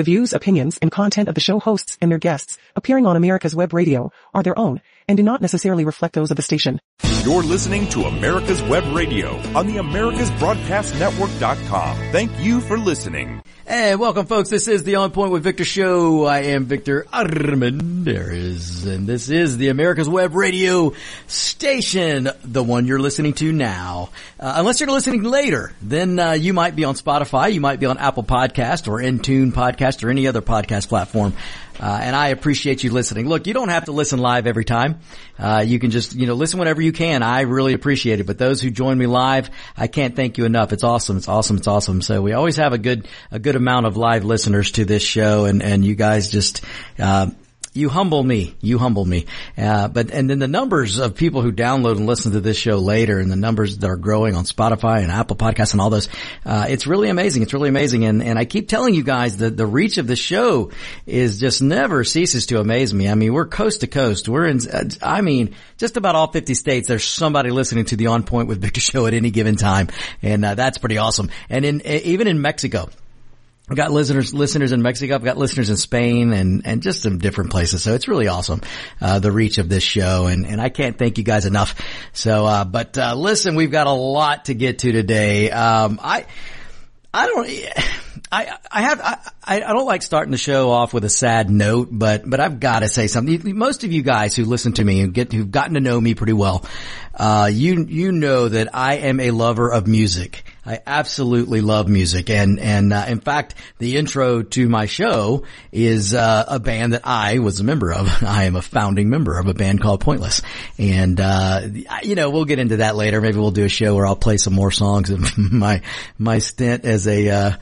The views, opinions, and content of the show hosts and their guests appearing on America's Web Radio are their own and do not necessarily reflect those of the station. You're listening to America's Web Radio on the AmericasBroadcastNetwork.com. Thank you for listening. And welcome folks, this is the On Point with Victor show. I am Victor Armendariz and this is the America's Web Radio station, the one you're listening to now. Uh, unless you're listening later, then uh, you might be on Spotify, you might be on Apple Podcast or Intune Podcast or any other podcast platform. Uh, and I appreciate you listening. Look, you don't have to listen live every time. Uh, you can just, you know, listen whenever you can. I really appreciate it. But those who join me live, I can't thank you enough. It's awesome. It's awesome. It's awesome. So we always have a good, a good amount of live listeners to this show and, and you guys just, uh, you humble me. You humble me. Uh, but, and then the numbers of people who download and listen to this show later and the numbers that are growing on Spotify and Apple podcasts and all those, uh, it's really amazing. It's really amazing. And, and I keep telling you guys that the reach of the show is just never ceases to amaze me. I mean, we're coast to coast. We're in, I mean, just about all 50 states, there's somebody listening to the On Point with Victor show at any given time. And, uh, that's pretty awesome. And in, even in Mexico, I've got listeners, listeners in Mexico. I've got listeners in Spain and, and just some different places. So it's really awesome, uh, the reach of this show. And, and I can't thank you guys enough. So, uh, but, uh, listen, we've got a lot to get to today. Um, I, I don't, I, I have, I, I don't like starting the show off with a sad note, but, but I've got to say something. Most of you guys who listen to me and get, who've gotten to know me pretty well, uh, you, you know that I am a lover of music. I absolutely love music, and and uh, in fact, the intro to my show is uh, a band that I was a member of. I am a founding member of a band called Pointless, and uh, you know we'll get into that later. Maybe we'll do a show where I'll play some more songs of my my stint as a uh,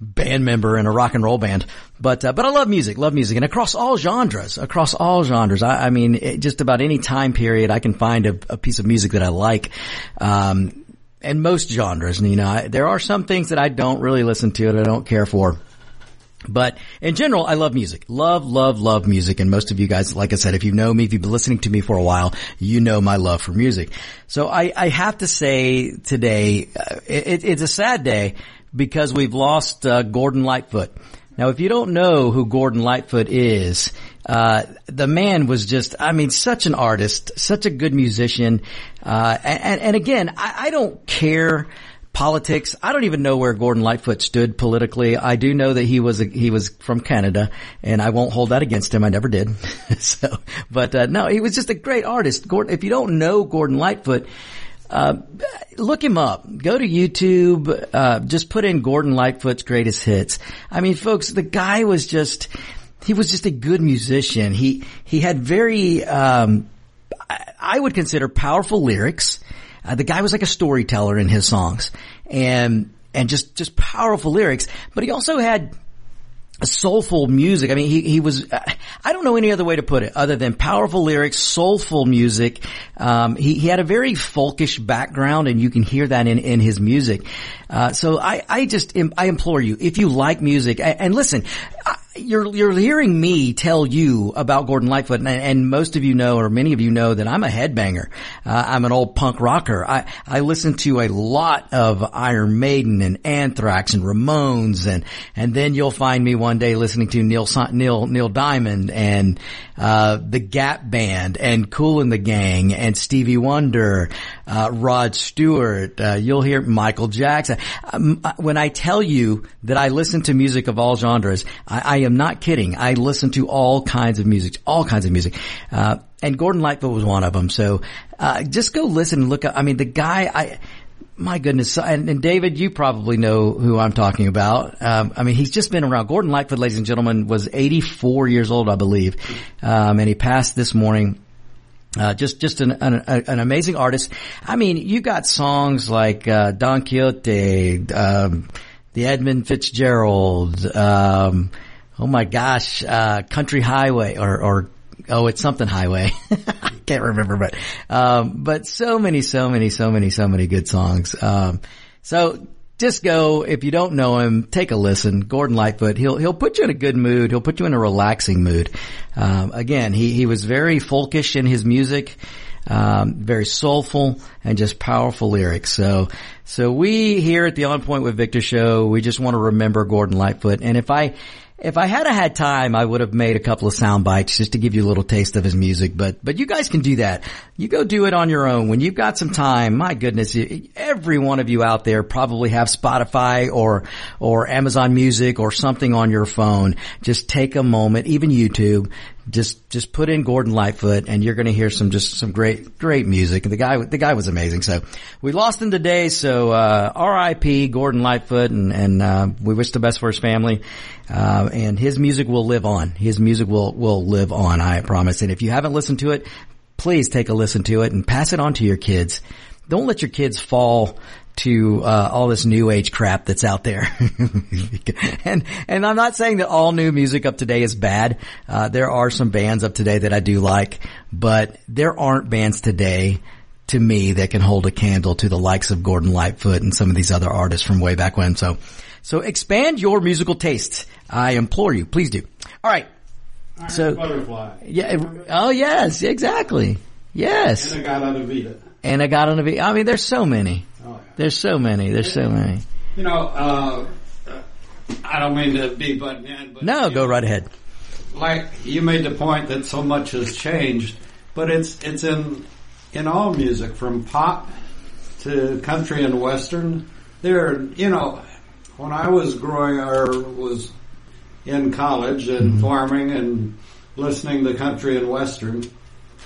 band member in a rock and roll band. But, uh, but I love music, love music and across all genres, across all genres. I, I mean, it, just about any time period I can find a, a piece of music that I like. Um, and most genres. And, you know, I, there are some things that I don't really listen to and I don't care for. But in general, I love music. Love, love, love music. And most of you guys, like I said, if you know me, if you've been listening to me for a while, you know my love for music. So I, I have to say today, uh, it, it's a sad day because we've lost uh, Gordon Lightfoot. Now, if you don't know who Gordon Lightfoot is, uh, the man was just, I mean, such an artist, such a good musician. Uh, and, and, again, I, I, don't care politics. I don't even know where Gordon Lightfoot stood politically. I do know that he was, a, he was from Canada and I won't hold that against him. I never did. so, but, uh, no, he was just a great artist. Gordon, if you don't know Gordon Lightfoot, uh, look him up. Go to YouTube. Uh, just put in Gordon Lightfoot's greatest hits. I mean, folks, the guy was just he was just a good musician. He he had very um, I would consider powerful lyrics. Uh, the guy was like a storyteller in his songs, and and just just powerful lyrics. But he also had soulful music. I mean, he, he was, I don't know any other way to put it other than powerful lyrics, soulful music. Um, he, he had a very folkish background and you can hear that in, in his music. Uh, so I, I just, I implore you, if you like music, and, and listen, you're you're hearing me tell you about Gordon Lightfoot, and, and, most of you know, or many of you know, that I'm a headbanger. Uh, I'm an old punk rocker. I I listen to a lot of Iron Maiden and Anthrax and Ramones, and and then you'll find me one day listening to Neil Neil Neil Diamond and uh, the Gap Band and Cool and the Gang and Stevie Wonder, uh, Rod Stewart. Uh, you'll hear Michael Jackson. Um, uh, when I tell you that I listen to music of all genres, I, I am not kidding. I listen to all kinds of music, all kinds of music. Uh, and Gordon Lightfoot was one of them. So, uh, just go listen and look up. I mean, the guy, I, my goodness. And, and, David, you probably know who I'm talking about. Um, I mean, he's just been around. Gordon Lightfoot, ladies and gentlemen, was 84 years old, I believe. Um, and he passed this morning. Uh, just, just an, an, an, amazing artist. I mean, you got songs like, uh, Don Quixote, um, the Edmund Fitzgerald, um, oh my gosh, uh, Country Highway or, or, oh, it's something highway. I can't remember, but, um, but so many, so many, so many, so many good songs. Um, so just go, if you don't know him, take a listen. Gordon Lightfoot, he'll, he'll put you in a good mood. He'll put you in a relaxing mood. Um, again, he, he was very folkish in his music. Um, very soulful and just powerful lyrics. So, so we here at the On Point with Victor show, we just want to remember Gordon Lightfoot. And if I, if I had had time, I would have made a couple of sound bites just to give you a little taste of his music. But but you guys can do that. You go do it on your own when you've got some time. My goodness, every one of you out there probably have Spotify or or Amazon Music or something on your phone. Just take a moment, even YouTube. Just just put in Gordon Lightfoot, and you're going to hear some just some great great music. The guy the guy was amazing. So we lost him today. So uh, R.I.P. Gordon Lightfoot, and and uh, we wish the best for his family. Uh, and his music will live on. His music will will live on. I promise. And if you haven't listened to it, please take a listen to it and pass it on to your kids. Don't let your kids fall to uh, all this new age crap that's out there. and and I'm not saying that all new music up today is bad. Uh, there are some bands up today that I do like, but there aren't bands today to me that can hold a candle to the likes of Gordon Lightfoot and some of these other artists from way back when. So so expand your musical tastes. I implore you, please do. All right. So butterfly. Yeah. Oh yes, exactly. Yes. And In-A-Gadda-Da-Vida. And I got on the. I mean, there's so many. Oh, yeah. There's so many. There's so many. You know, uh, I don't mean to be butting in, but No, go know, right ahead. Like you made the point that so much has changed, but it's it's in in all music from pop to country and western. There, you know, when I was growing or was in college and farming and listening to country and western.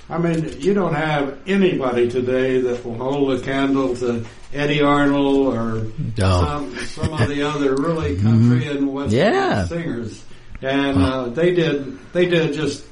I mean, you don't have anybody today that will hold a candle to Eddy Arnold or some, some of the other really country and western Yeah. singers. And uh, they did they did just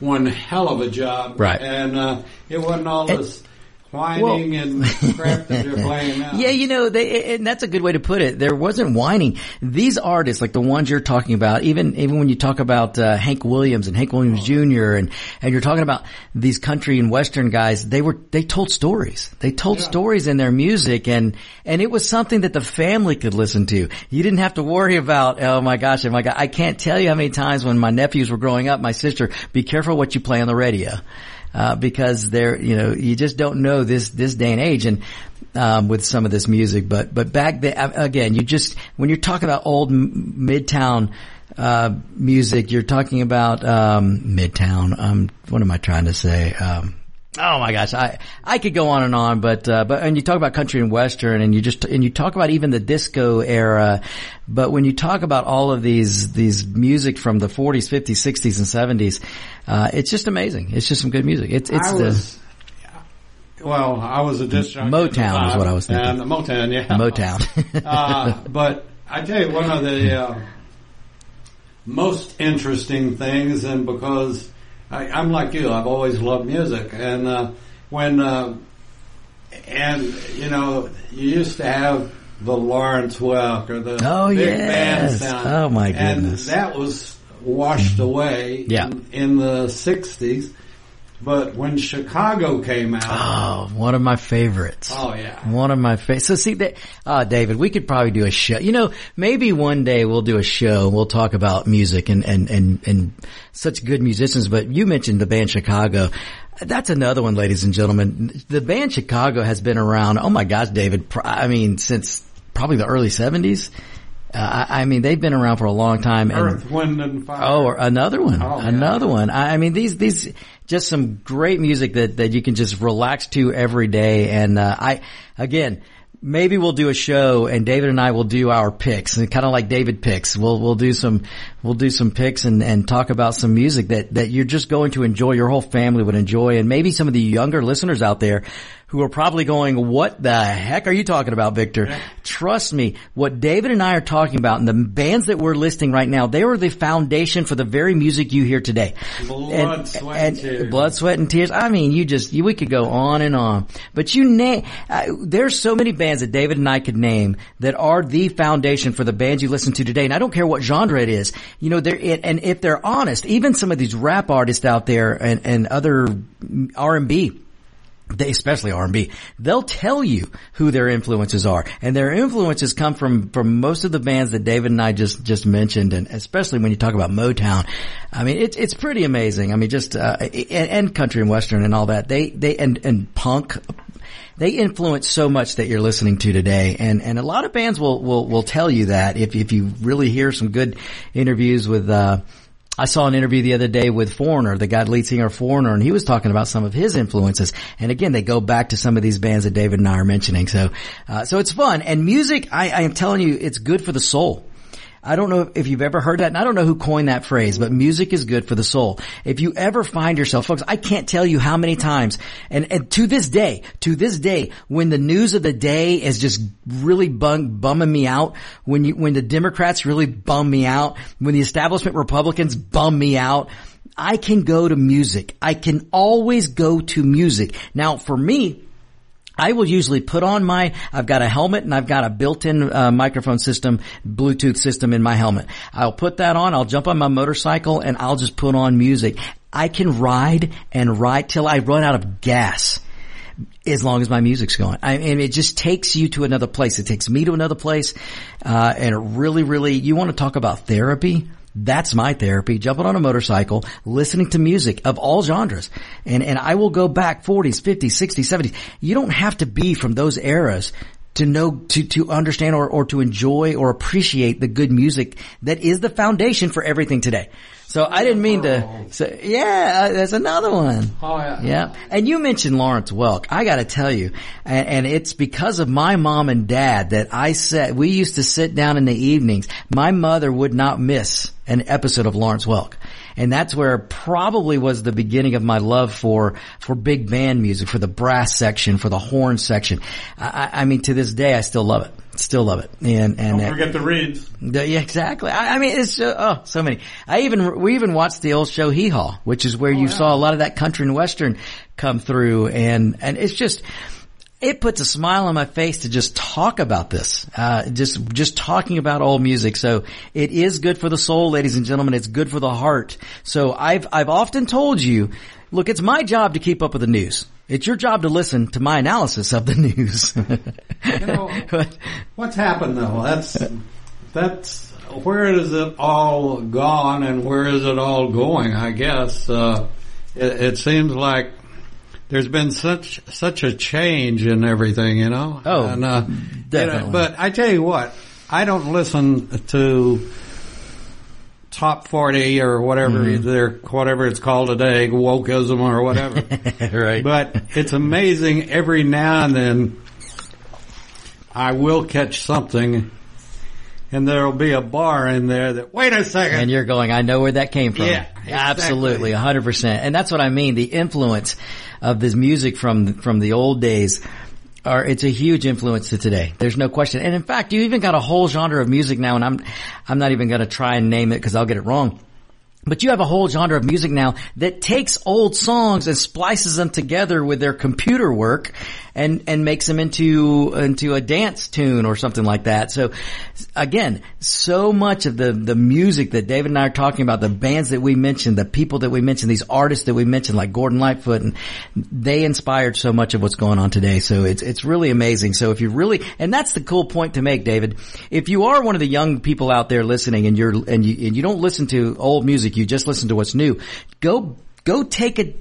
one hell of a job. Right. And uh, it wasn't all this whining and crap that they're playing now. Yeah, you know, they, and that's a good way to put it. There wasn't whining. These artists, like the ones you're talking about, even even when you talk about uh, Hank Williams and Hank Williams Jr. and and you're talking about these country and western guys, they were they told stories. They told Yeah. stories in their music, and and it was something that the family could listen to. You didn't have to worry about, oh my gosh, oh my god, I can't tell you how many times when my nephews were growing up, my sister, be careful what you play on the radio uh, because they're, you know, you just don't know this, this day and age and, um, with some of this music. But, but back then, uh, again, you just, when you're talking about old Midtown, uh, music, you're talking about, um, Midtown, um, what am I trying to say? Um, Oh my gosh, I I could go on and on, but uh, but and you talk about country and western, and you just and you talk about even the disco era, but when you talk about all of these these music from the 40s, 50s, 60s, and 70s, uh, it's just amazing. It's just some good music. It's it's I the was, well, I was a disc jockey Motown is what I was thinking. And the Motown, yeah. Motown. uh, but I tell you, one of the uh, most interesting things, and because I, I'm like you, I've always loved music, and uh, when uh, and you know, you used to have the Lawrence Welk or the Oh, big yes. band sound. Oh, my goodness. And that was washed away Yeah. in, in the '60s. But when Chicago came out, oh, one of my favorites. oh yeah, One of my favorites. So see that, uh, David, we could probably do a show. You know, maybe one day we'll do a show and we'll talk about music and, and, and, and such good musicians. But you mentioned the band Chicago. That's another one, ladies and gentlemen. The band Chicago has been around. Oh my gosh, David. I mean, since probably the early seventies. Uh, I, I mean, they've been around for a long time. and- Earth, Wind, and Fire. Oh, or another one. Oh, yeah. another one. I I mean, these, these, just some great music that, that you can just relax to every day. And, uh, I, again, maybe we'll do a show and David and I will do our picks and kind of like David picks. We'll, we'll do some, we'll do some picks and, and talk about some music that, that you're just going to enjoy. Your whole family would enjoy. And maybe some of the younger listeners out there who are probably going, what the heck are you talking about, Victor? Trust me, what David and I are talking about and the bands that we're listing right now, they were the foundation for the very music you hear today. Blood, sweat, and tears. Blood, sweat, and tears. I mean, you just, you, we could go on and on. But you name, uh, there's so many bands that David and I could name that are the foundation for the bands you listen to today. And I don't care what genre it is. You know, they're, it, and if they're honest, even some of these rap artists out there and, and other R&B, they, especially R&B, they'll tell you who their influences are. And their influences come from, from most of the bands that David and I just, just mentioned. And especially when you talk about Motown, I mean, it's, it's pretty amazing. I mean, just, uh, and, and country and western and all that. They, they, and, and punk. they influence so much that you're listening to today. And, and a lot of bands will, will, will tell you that if, if you really hear some good interviews with, uh, I saw an interview the other day with Foreigner, the guy lead singer Foreigner, and he was talking about some of his influences. And again, they go back to some of these bands that David and I are mentioning. So, uh, so it's fun. And music, I, I am telling you, it's good for the soul. I don't know if you've ever heard that, and I don't know who coined that phrase, but music is good for the soul. If you ever find yourself, folks, I can't tell you how many times, and, and to this day, to this day, when the news of the day is just really bum, bumming me out, when you, when the Democrats really bum me out, when the establishment Republicans bum me out, I can go to music. I can always go to music. Now, for me, I will usually put on my, I've got a helmet and I've got a built-in uh, microphone system, Bluetooth system in my helmet. I'll put that on, I'll jump on my motorcycle and I'll just put on music. I can ride and ride till I run out of gas as long as my music's going. I mean, it just takes you to another place. It takes me to another place. Uh, and it really, really, you want to talk about therapy? That's my therapy. Jumping on a motorcycle, listening to music of all genres. And, and I will go back 40s, 50s, 60s, 70s. You don't have to be from those eras to know, to, to understand or, or to enjoy or appreciate the good music that is the foundation for everything today. So I didn't mean to say, yeah, uh, there's another one. Oh yeah. Yeah. And you mentioned Lawrence Welk. I gotta tell you, and, and it's because of my mom and dad that I said, we used to sit down in the evenings. My mother would not miss an episode of Lawrence Welk. And that's where probably was the beginning of my love for, for big band music, for the brass section, for the horn section. I, I mean, to this day, I still love it. Still love it. And, and Don't forget the reeds. the- yeah, exactly. I, I mean, it's just, oh, so many. I even we even watched the old show Hee Haw, which is where you saw a lot of that country and western come through, and and it's just. It puts a smile on my face to just talk about this, uh, just just talking about old music. So it is good for the soul, ladies and gentlemen. It's good for the heart. So I've I've often told you, look, it's my job to keep up with the news. It's your job to listen to my analysis of the news. You know, what's happened though? That's that's where is it all gone and where is it all going? I guess uh, it, it seems like there's been such such a change in everything, you know. Oh, and, uh, definitely. you know, but I tell you what, I don't listen to top forty or whatever Mm-hmm. they're whatever it's called today, wokeism or whatever. right. But it's amazing every now and then I will catch something and there'll be a bar in there that, wait a second. and you're going, I know where that came from. Yeah, exactly. absolutely, a hundred percent. And that's what I mean. The influence of this music from from the old days are it's a huge influence to today. There's no question. And in fact, you even got a whole genre of music now, and I'm I'm not even going to try and name it because I'll get it wrong. But you have a whole genre of music now that takes old songs and splices them together with their computer work and, and makes them into, into a dance tune or something like that. So again, so much of the, the music that David and I are talking about, the bands that we mentioned, the people that we mentioned, these artists that we mentioned like Gordon Lightfoot and they inspired so much of what's going on today. So it's, it's really amazing. So if you really, and that's the cool point to make, David. If you are one of the young people out there listening and you're, and you, and you don't listen to old music, you just listen to what's new, go, go take a,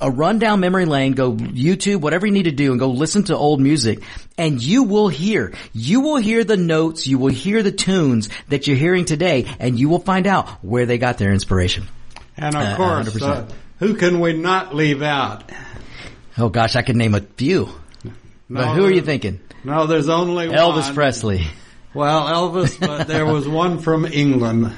a run down memory lane, go YouTube, whatever you need to do and go listen to old music and you will hear, you will hear the notes, you will hear the tunes that you're hearing today and you will find out where they got their inspiration. and of Uh, course, uh, who can we not leave out? Oh gosh, I could name a few. But who are you thinking? No, there's only Elvis one. Presley. Well, Elvis, but there was one from England,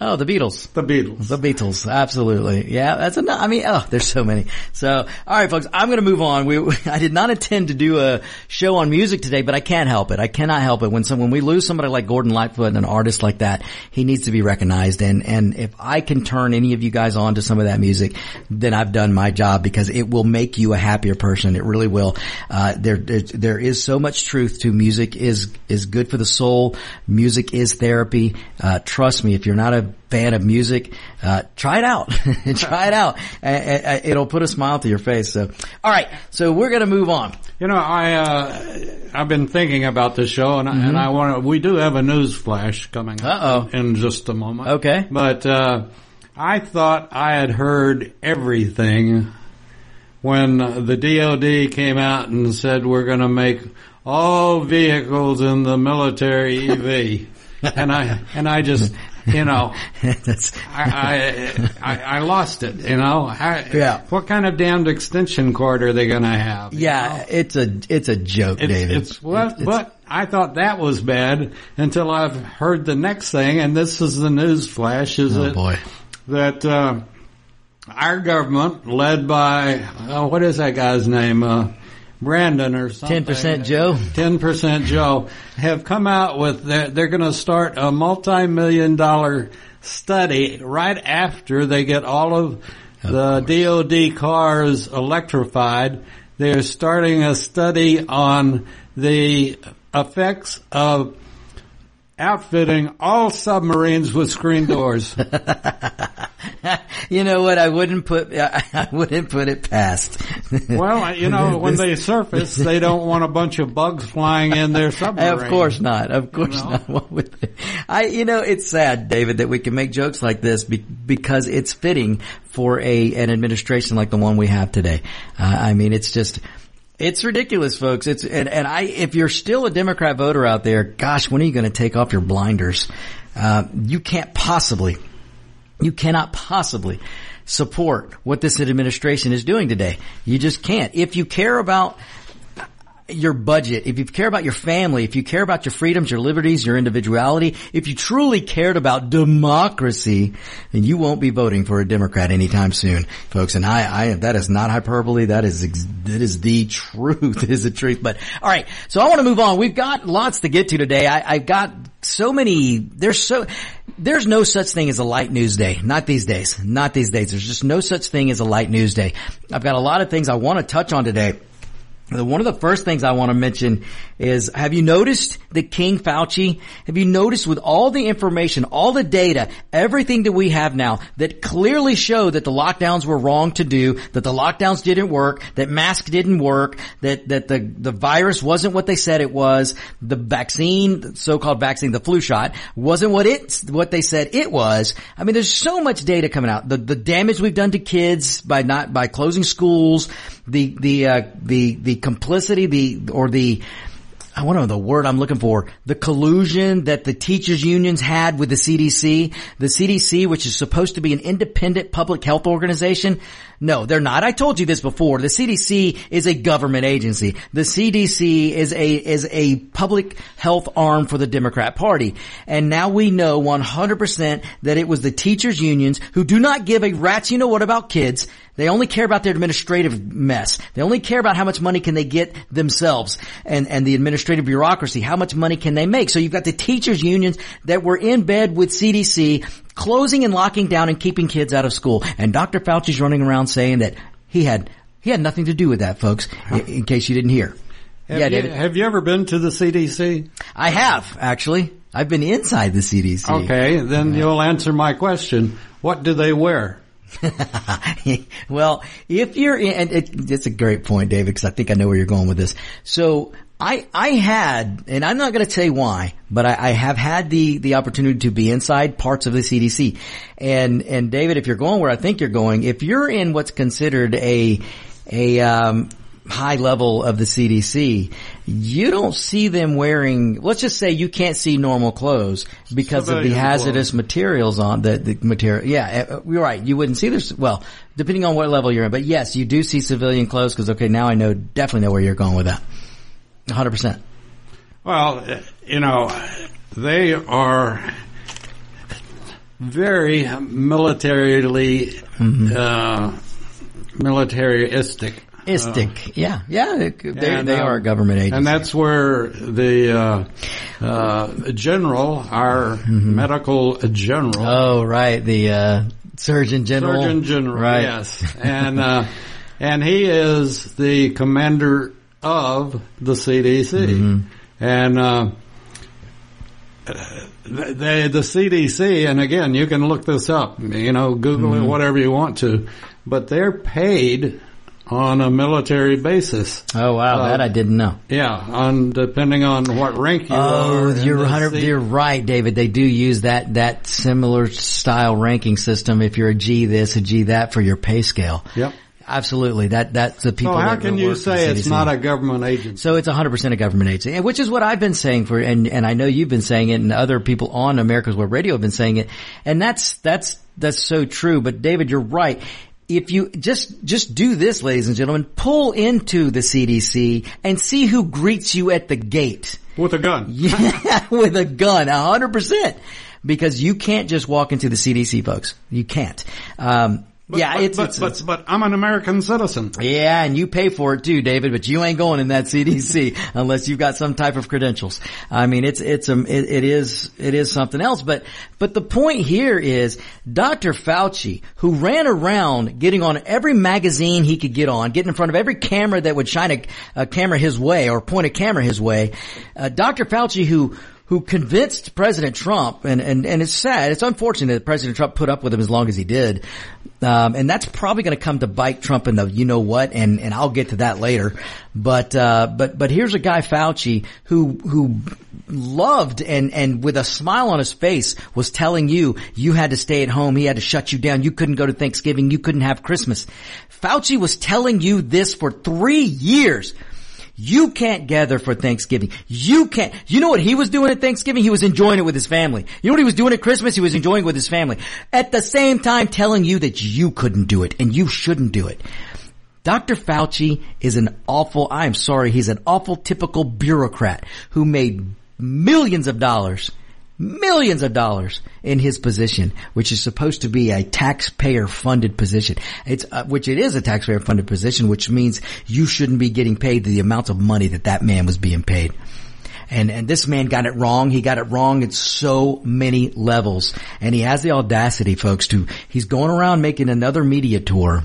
Oh, the Beatles. the Beatles. The Beatles, absolutely. Yeah, that's enough. I mean, oh, there's so many. So, all right, folks, I'm going to move on. We, I did not intend to do a show on music today, but I can't help it. I cannot help it when some, when we lose somebody like Gordon Lightfoot and an artist like that, he needs to be recognized. And, and if I can turn any of you guys on to some of that music, then I've done my job because it will make you a happier person. It really will. Uh, there, there, there is so much truth to music is, is good for the soul. Music is therapy. Uh, trust me, if you're not a fan of music, uh, try it out. try it out. Uh, uh, it'll put a smile to your face. So, all right. So we're going to move on. You know, I uh, I've been thinking about this show, and, I and I want to. We do have a news flash coming up Uh-oh. in just a moment. Okay. but uh, I thought I had heard everything when the DOD came out and said we're going to make all vehicles in the military EV, and I and I just you know That's, I, I I I lost it. You know, I, Yeah. What kind of damned extension cord are they going to have? yeah, it's a, it's a joke, It's, David. it's what, It's- but I thought that was bad until I've heard the next thing, and this is the news flash: is oh that boy. that uh, our government, led by uh, what is that guy's name, uh, Brandon or something, 10% Joe? ten percent Joe, have come out with they're, they're going to start a multi-million dollar study right after they get all of the DoD cars electrified. They're starting a study on the effects of outfitting all submarines with screen doors. You know what? I wouldn't put, I wouldn't put it past. Well, you know, when they surface, they don't want a bunch of bugs flying in their submarine. Of course not. Of course know? not. What would they- I, you know, it's sad, David, that we can make jokes like this be, because it's fitting for a an administration like the one we have today. Uh, I mean, it's just. It's ridiculous, folks. It's and, and I. If you're still a Democrat voter out there, gosh, when are you going to take off your blinders? Uh, you can't possibly you cannot possibly support what this administration is doing today. You just can't. If you care about your budget, if you care about your family, if you care about your freedoms, your liberties, your individuality, if you truly cared about democracy, then you won't be voting for a Democrat anytime soon, folks. And I, I, that is not hyperbole. That is, that is the truth. Is the truth. But all right. So I want to move on. We've got lots to get to today. I, I've got so many, there's so, there's no such thing as a light news day. Not these days. Not these days. There's just no such thing as a light news day. I've got a lot of things I want to touch on today. One of the first things I want to mention is, have you noticed the King Fauci, have you noticed with all the information, all the data, everything that we have now that clearly show that the lockdowns were wrong to do, that the lockdowns didn't work, that masks didn't work, that, that the, the virus wasn't what they said it was, the vaccine, the so-called vaccine, the flu shot, wasn't what it, what they said it was. I mean, there's so much data coming out. The, the damage we've done to kids by not, by closing schools, the, the, uh, the, the complicity, the, or the, I to know the word I'm looking for. The collusion that the teachers unions had with the CDC. The CDC, which is supposed to be an independent public health organization. No, they're not. I told you this before. The CDC is a government agency. The CDC is a, is a public health arm for the Democrat party. And now we know 100% that it was the teachers unions who do not give a rat's you know what about kids. They only care about their administrative mess. They only care about how much money can they get themselves and, and the administrative bureaucracy. How much money can they make? So you've got the teachers unions that were in bed with CDC closing and locking down and keeping kids out of school. And Dr. Fauci's running around saying that he had, he had nothing to do with that, folks, in, in case you didn't hear. Have, yeah, you, David. have you ever been to the CDC? I have, actually. I've been inside the CDC. Okay, then you'll answer my question. What do they wear? well, if you're in, and it, it's a great point, David, because I think I know where you're going with this. So I, I had, and I'm not going to say why, but I, I have had the, the opportunity to be inside parts of the CDC. And, and David, if you're going where I think you're going, if you're in what's considered a, a, um, high level of the CDC, you don't see them wearing, let's just say you can't see normal clothes because of the hazardous materials on the, the material. Yeah, uh, you're right. You wouldn't see this, well, depending on what level you're in, but yes, you do see civilian clothes because okay, now I know, definitely know where you're going with that. 100%. Well, uh, you know, they are very militarily, Mm-hmm. uh, militaristic. Istic. yeah, yeah, they, they, And, they are a government agency. And that's where the uh, uh, general, our Mm-hmm. medical general, oh, right, the, uh, Surgeon General. Surgeon General, Right. yes, and uh, and he is the commander of the CDC, Mm-hmm. and uh, the the CDC, and again, you can look this up, you know, Google Mm-hmm. it, whatever you want to, but they're paid on a military basis. Oh wow, Uh, that I didn't know. Yeah, on depending on what rank you are. Oh, you're hundred. You're right, David. They do use that that similar style ranking system. If you're a G this, a G that for your pay scale. Yep. absolutely. That that's the people. So how can you say it's not a government agency? So it's 100% a government agency, which is what I've been saying for, and, and I know you've been saying it and other people on America's Web Radio have been saying it. And that's, that's, that's so true. But David, you're right. If you just, just do this, ladies and gentlemen, pull into the CDC and see who greets you at the gate. With a gun. Yeah, with a gun, a hundred percent. Because you can't just walk into the CDC, folks. You can't. Um, But, yeah, but, it's, but, it's, but, but I'm an American citizen. yeah, and you pay for it too, David, but you ain't going in that CDC unless you've got some type of credentials. I mean, it's, it's, um, it, it is, it is something else, but, but the point here is Dr. Fauci, who ran around getting on every magazine he could get on, getting in front of every camera that would shine a, a camera his way or point a camera his way, uh, Dr. Fauci who, who convinced President Trump, and, and, and it's sad, it's unfortunate that President Trump put up with him as long as he did. Um, and that's probably going to come to bite Trump in the you know what, and, and I'll get to that later. But, uh, but, but here's a guy, Fauci, who, who loved and, and with a smile on his face was telling you, you had to stay at home. He had to shut you down. You couldn't go to Thanksgiving. You couldn't have Christmas. Fauci was telling you this for three years. You can't gather for Thanksgiving. You can't. You know what he was doing at Thanksgiving? He was enjoying it with his family. You know what he was doing at Christmas? He was enjoying it with his family. At the same time telling you that you couldn't do it and you shouldn't do it. Dr. Fauci is an awful, I am sorry, he's an awful typical bureaucrat who made millions of dollars, millions of dollars in his position, which is supposed to be a taxpayer funded position. It's, uh, which it is a taxpayer funded position, which means you shouldn't be getting paid the amount of money that that man was being paid. And, and this man got it wrong. He got it wrong at so many levels. And he has the audacity, folks, to, he's going around making another media tour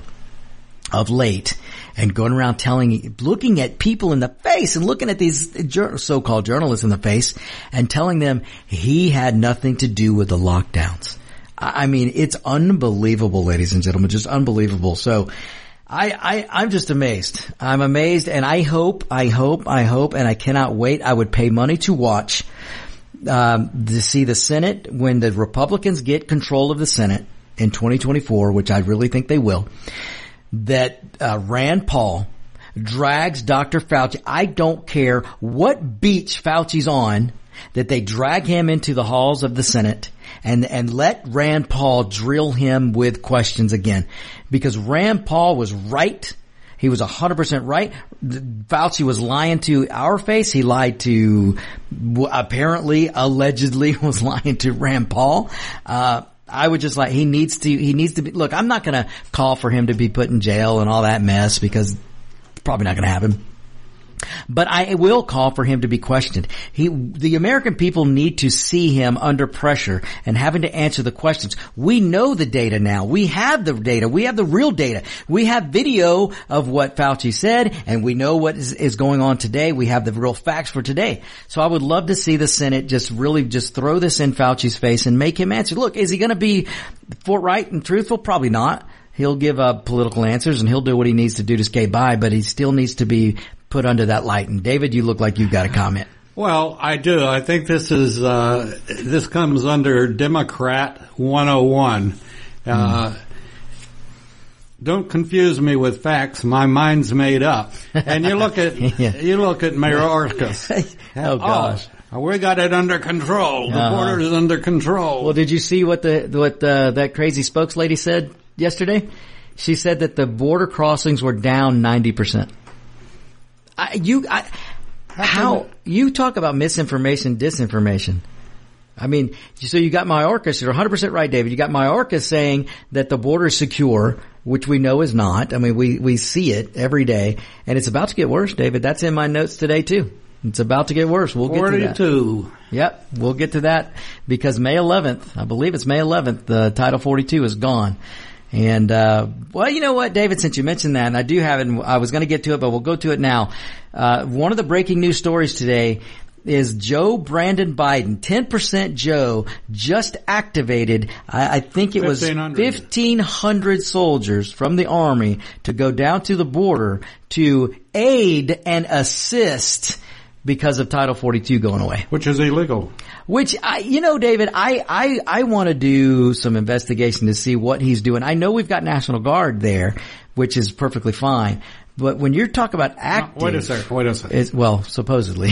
of late and going around telling, looking at people in the face and looking at these so-called journalists in the face and telling them he had nothing to do with the lockdowns. I mean, it's unbelievable, ladies and gentlemen, just unbelievable. So, I, I, I'm just amazed. I'm amazed and I hope, I hope, I hope, and I cannot wait. I would pay money to watch, um, to see the Senate when the Republicans get control of the Senate in 2024, which I really think they will, that, uh, Rand Paul drags Dr. Fauci. I don't care what beach Fauci's on, that they drag him into the halls of the Senate and, and let Rand Paul drill him with questions again. Because Rand Paul was right. He was 100% right. Fauci was lying to our face. He lied to, apparently, allegedly was lying to Rand Paul. Uh, I would just like, he needs to, he needs to be, look, I'm not gonna call for him to be put in jail and all that mess because it's probably not gonna happen. But I will call for him to be questioned. He, the American people need to see him under pressure and having to answer the questions. We know the data now. We have the data. We have the real data. We have video of what Fauci said and we know what is, is going on today. We have the real facts for today. So I would love to see the Senate just really just throw this in Fauci's face and make him answer. Look, is he going to be forthright and truthful? Probably not. He'll give up political answers and he'll do what he needs to do to skate by, but he still needs to be put under that light. And David, you look like you've got a comment. Well, I do. I think this is uh, this comes under Democrat 101. Uh, Don't confuse me with facts. My mind's made up. And you look at Yeah. you look at Mayorkas. Oh, gosh. we got it under control. The Uh-huh. border is under control. Well, did you see what the what uh, that crazy spokeslady said yesterday? She said that the border crossings were down ninety percent. I, you, I, how you talk about misinformation, disinformation? I mean, so you got Mayorkas, you're 100% right, David. You got my Mayorkas saying that the border is secure, which we know is not. I mean, we, we see it every day and it's about to get worse, David. That's in my notes today too. It's about to get worse. We'll get to that. 42. Yep, we'll get to that because May 11th, I believe it's May 11th, the Title 42 is gone. And, uh, well, you know what, David, since you mentioned that, and I do have it, and I was going to get to it, but we'll go to it now. Uh, one of the breaking news stories today is Joe Brandon Biden, 10% Joe, just activated, I, I think it was 1,500. 1,500 soldiers from the army to go down to the border to aid and assist because of Title 42 going away. Which is illegal. Which I, you know, David, I, I, I want to do some investigation to see what he's doing. I know we've got National Guard there, which is perfectly fine. But when you're talking about active, Wait a second. Wait a second. well, supposedly,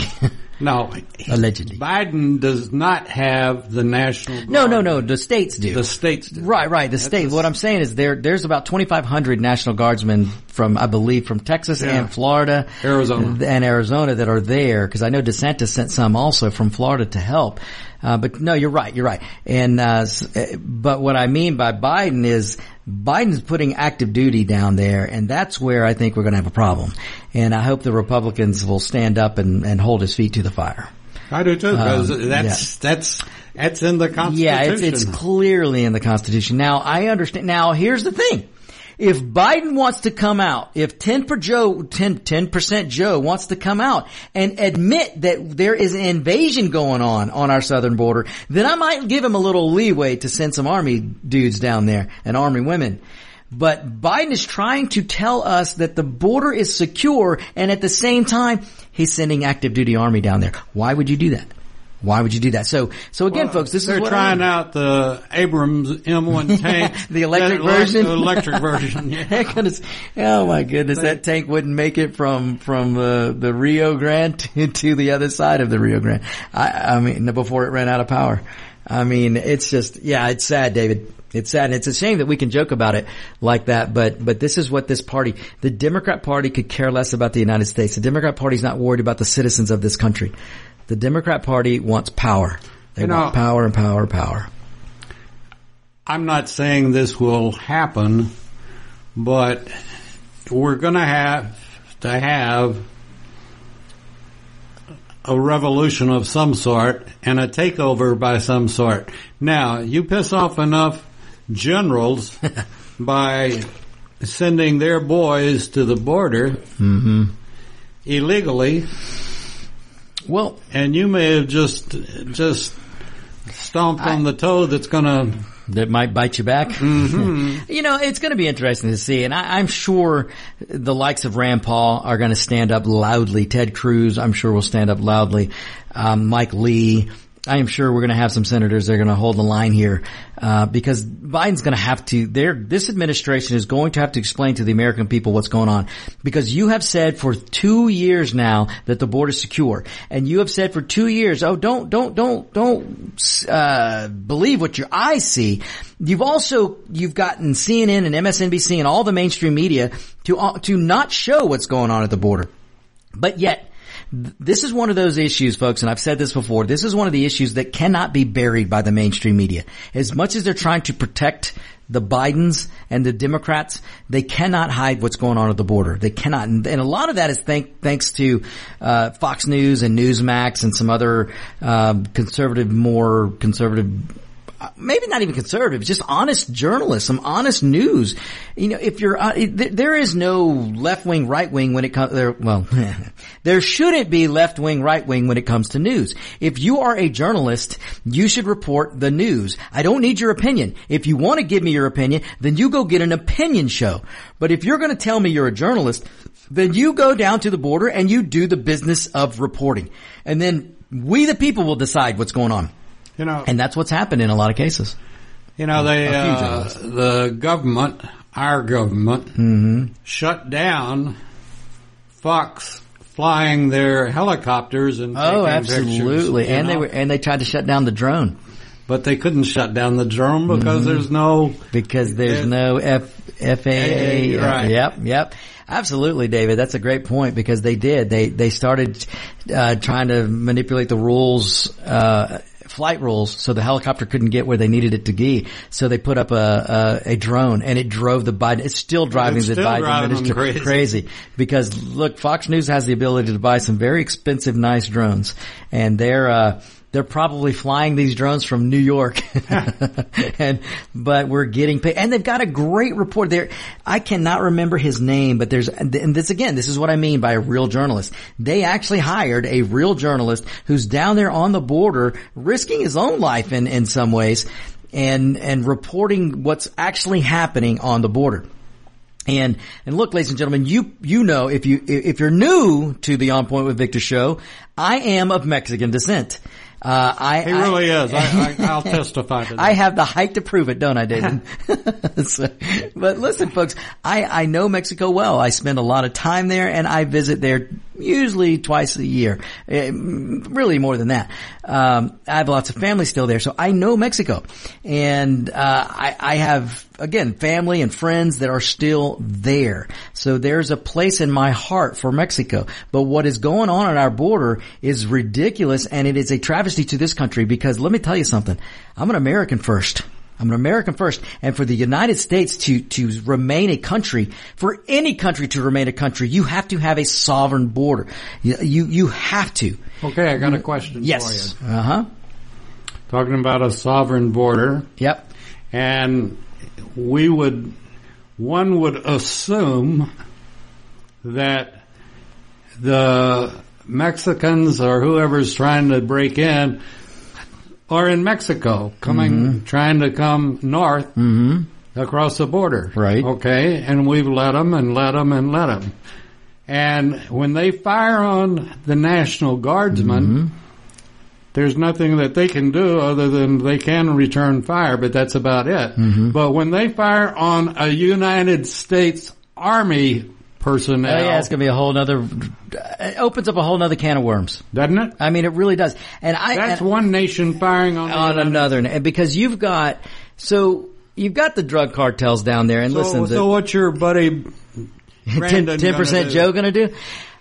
No. allegedly. Biden does not have the national. No, no, no. The states do. The states do. Right, right. The state. What I'm saying is there, there's about 2,500 National Guardsmen from, I believe, from Texas Yeah. and Florida, Arizona. and Arizona that are there. Because I know DeSantis sent some also from Florida to help. Uh, but no, you're right. You're right. And uh, uh, but what I mean by Biden is Biden's putting active duty down there, and that's where I think we're going to have a problem. And I hope the Republicans will stand up and, and hold his feet to the fire. I do too, because Um, that's, that's, that's in the Constitution. Yeah, it's, it's clearly in the Constitution. Now, I understand. Now, here's the thing. If Biden wants to come out, if 10 per Joe, 10, 10% Joe wants to come out and admit that there is an invasion going on on our southern border, then I might give him a little leeway to send some army dudes down there and army women. But Biden is trying to tell us that the border is secure and at the same time, he's sending active duty army down there. Why would you do that? Why would you do that? So, so again, folks, this They're is what I trying mean. out the Abrams M1 tank. The electric version? The electric version, yeah. Goodness. Oh my goodness, that tank wouldn't make it from from uh, the Rio Grande to, to the other side of the Rio Grande. I, I mean, before it ran out of power. I mean, it's just yeah, it's sad, David. It's sad, and it's a shame that we can joke about it like that. But but this is what this party, the Democrat Party, could care less about the United States. The Democrat Party is not worried about the citizens of this country. The Democrat Party wants power. They You know- want power and power and power. I'm not saying this will happen, but we're going to have to have a revolution of some sort and a takeover by some sort. Now, you piss off enough generals by sending their boys to the border mm-hmm. illegally, Well, and you may have just just stomped on the toe that's going to that might bite you back. Mm-hmm. you know, it's going to be interesting to see, and I, I'm sure the likes of Rand Paul are going to stand up loudly. Ted Cruz, I'm sure, will stand up loudly. Um, Mike Lee. I am sure we're going to have some senators that are going to hold the line here uh, because Biden's going to have to. This administration is going to have to explain to the American people what's going on because you have said for two years now that the border is secure, and you have said for two years, oh, don't, don't, don't, don't uh, believe what your eyes see. You've also you've gotten CNN and MSNBC and all the mainstream media to uh, to not show what's going on at the border, but yet. Th- This is one of those issues, folks, and I've said this before. This is one of the issues that cannot be buried by the mainstream media. As much as they're trying to protect the Bidens and the Democrats, they cannot hide what's going on at the border. They cannot, and, a lot of that is thank, thanks to uh, Fox News and Newsmax and some other um, conservative, more conservative maybe not even conservative, just honest journalism, honest news. You know, if you're, uh, th- there is no left wing, right wing when it comes, there, well, there shouldn't be left wing, right wing when it comes to news. If you are a journalist, you should report the news. I don't need your opinion. If you want to give me your opinion, then you go get an opinion show. But if you're going to tell me you're a journalist, then you go down to the border and you do the business of reporting. And then we the people will decide what's going on. You know And that's what's happened in a lot of cases. You know, they, uh, the government, our government, Mm-hmm. shut down Fox flying their helicopters and Oh, absolutely. pictures, you and they were, and they tried to shut down the drone but they couldn't shut down the drone because Mm-hmm. there's no. because there's Yeah. no F, FAA. Right. Yep. Yep. Absolutely, David. That's a great point because they did. They, they started, uh, trying to manipulate the rules, uh, flight rules so the helicopter couldn't get where they needed it to be. So they put up a, a, a drone and it drove the Biden, it's still driving It's the still Biden driving administration crazy. because look, Fox News has the ability to buy some very expensive, nice drones, and they're uh, they're probably flying these drones from New York, and but we're getting paid, and they've got a great report there. I cannot remember his name, but there's and this again, this is what I mean by a real journalist. They actually hired a real journalist who's down there on the border, risking his own life in in some ways, and and reporting what's actually happening on the border. And, and look, ladies and gentlemen, you, you know, if you, if you're new to the On Point with Victor show, I am of Mexican descent. Uh, I, He really is. I, I, I'll testify to that. I have the height to prove it, don't I, David? So- but listen, folks, I, I know Mexico well. I spend a lot of time there and I visit there usually twice a year. Eh, Really more than that. Um, I have lots of family still there, so I know Mexico. And, uh, I, I have, again, family and friends that are still there. So there's a place in my heart for Mexico. But what is going on at our border is ridiculous and it is a travesty to this country because let me tell you something. I'm an American first. I'm an American first. And for the United States to, to remain a country, for any country to remain a country, you have to have a sovereign border. You, you, you have to. okay, I got a question Yes. for you. Uh huh. Talking about a sovereign border, Yep. and we would, one would assume that the Mexicans or whoever's trying to break in are in Mexico, coming, mm-hmm. trying to come north mm-hmm. across the border. Right. Okay, and we've let them and let them and let them. And when they fire on the National Guardsmen, mm-hmm. there's nothing that they can do other than they can return fire, but that's about it. But when they fire on a United States Army personnel, Oh, yeah, it's gonna be a whole other. It opens up a whole nother can of worms. doesn't it? I mean, it really does. And I That's and- one nation firing on, on another, and because you've got so you've got the drug cartels down there, and So, listen, so what's your buddy ten percent? Joe going to do?